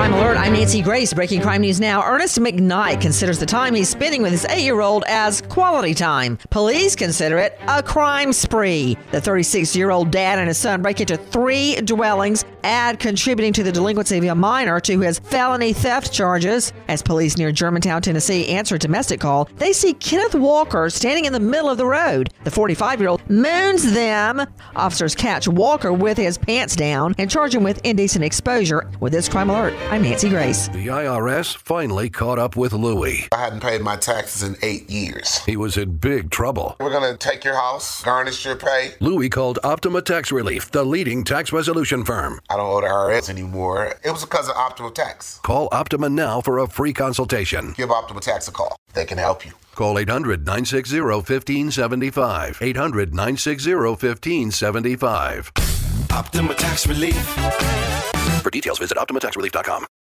Crime Alert. I'm Nancy Grace. Breaking crime news now. Ernest McKnight considers the time he's spending with his eight year old as quality time. Police consider it a crime spree. The 36 year old dad and his son break into three dwellings, add contributing to the delinquency of a minor to his felony theft charges. As police near Germantown, Tennessee answer a domestic call, they see Kenneth Walker standing in the middle of the road. The 45 year old moons them. Officers catch Walker with his pants down and charge him with indecent exposure. With this crime alert, I'm Nancy Grace. The IRS finally caught up with Louie. I hadn't paid my taxes in eight years. He was in big trouble. We're going to take your house, garnish your pay. Louie called Optima Tax Relief, the leading tax resolution firm. I don't owe the IRS anymore. It was because of Optima Tax. Call Optima now for a free consultation. Give Optima Tax a call. They can help you. Call 800 960 1575. 800 960 1575. Optima Tax Relief. For details, visit OptimaTaxRelief.com.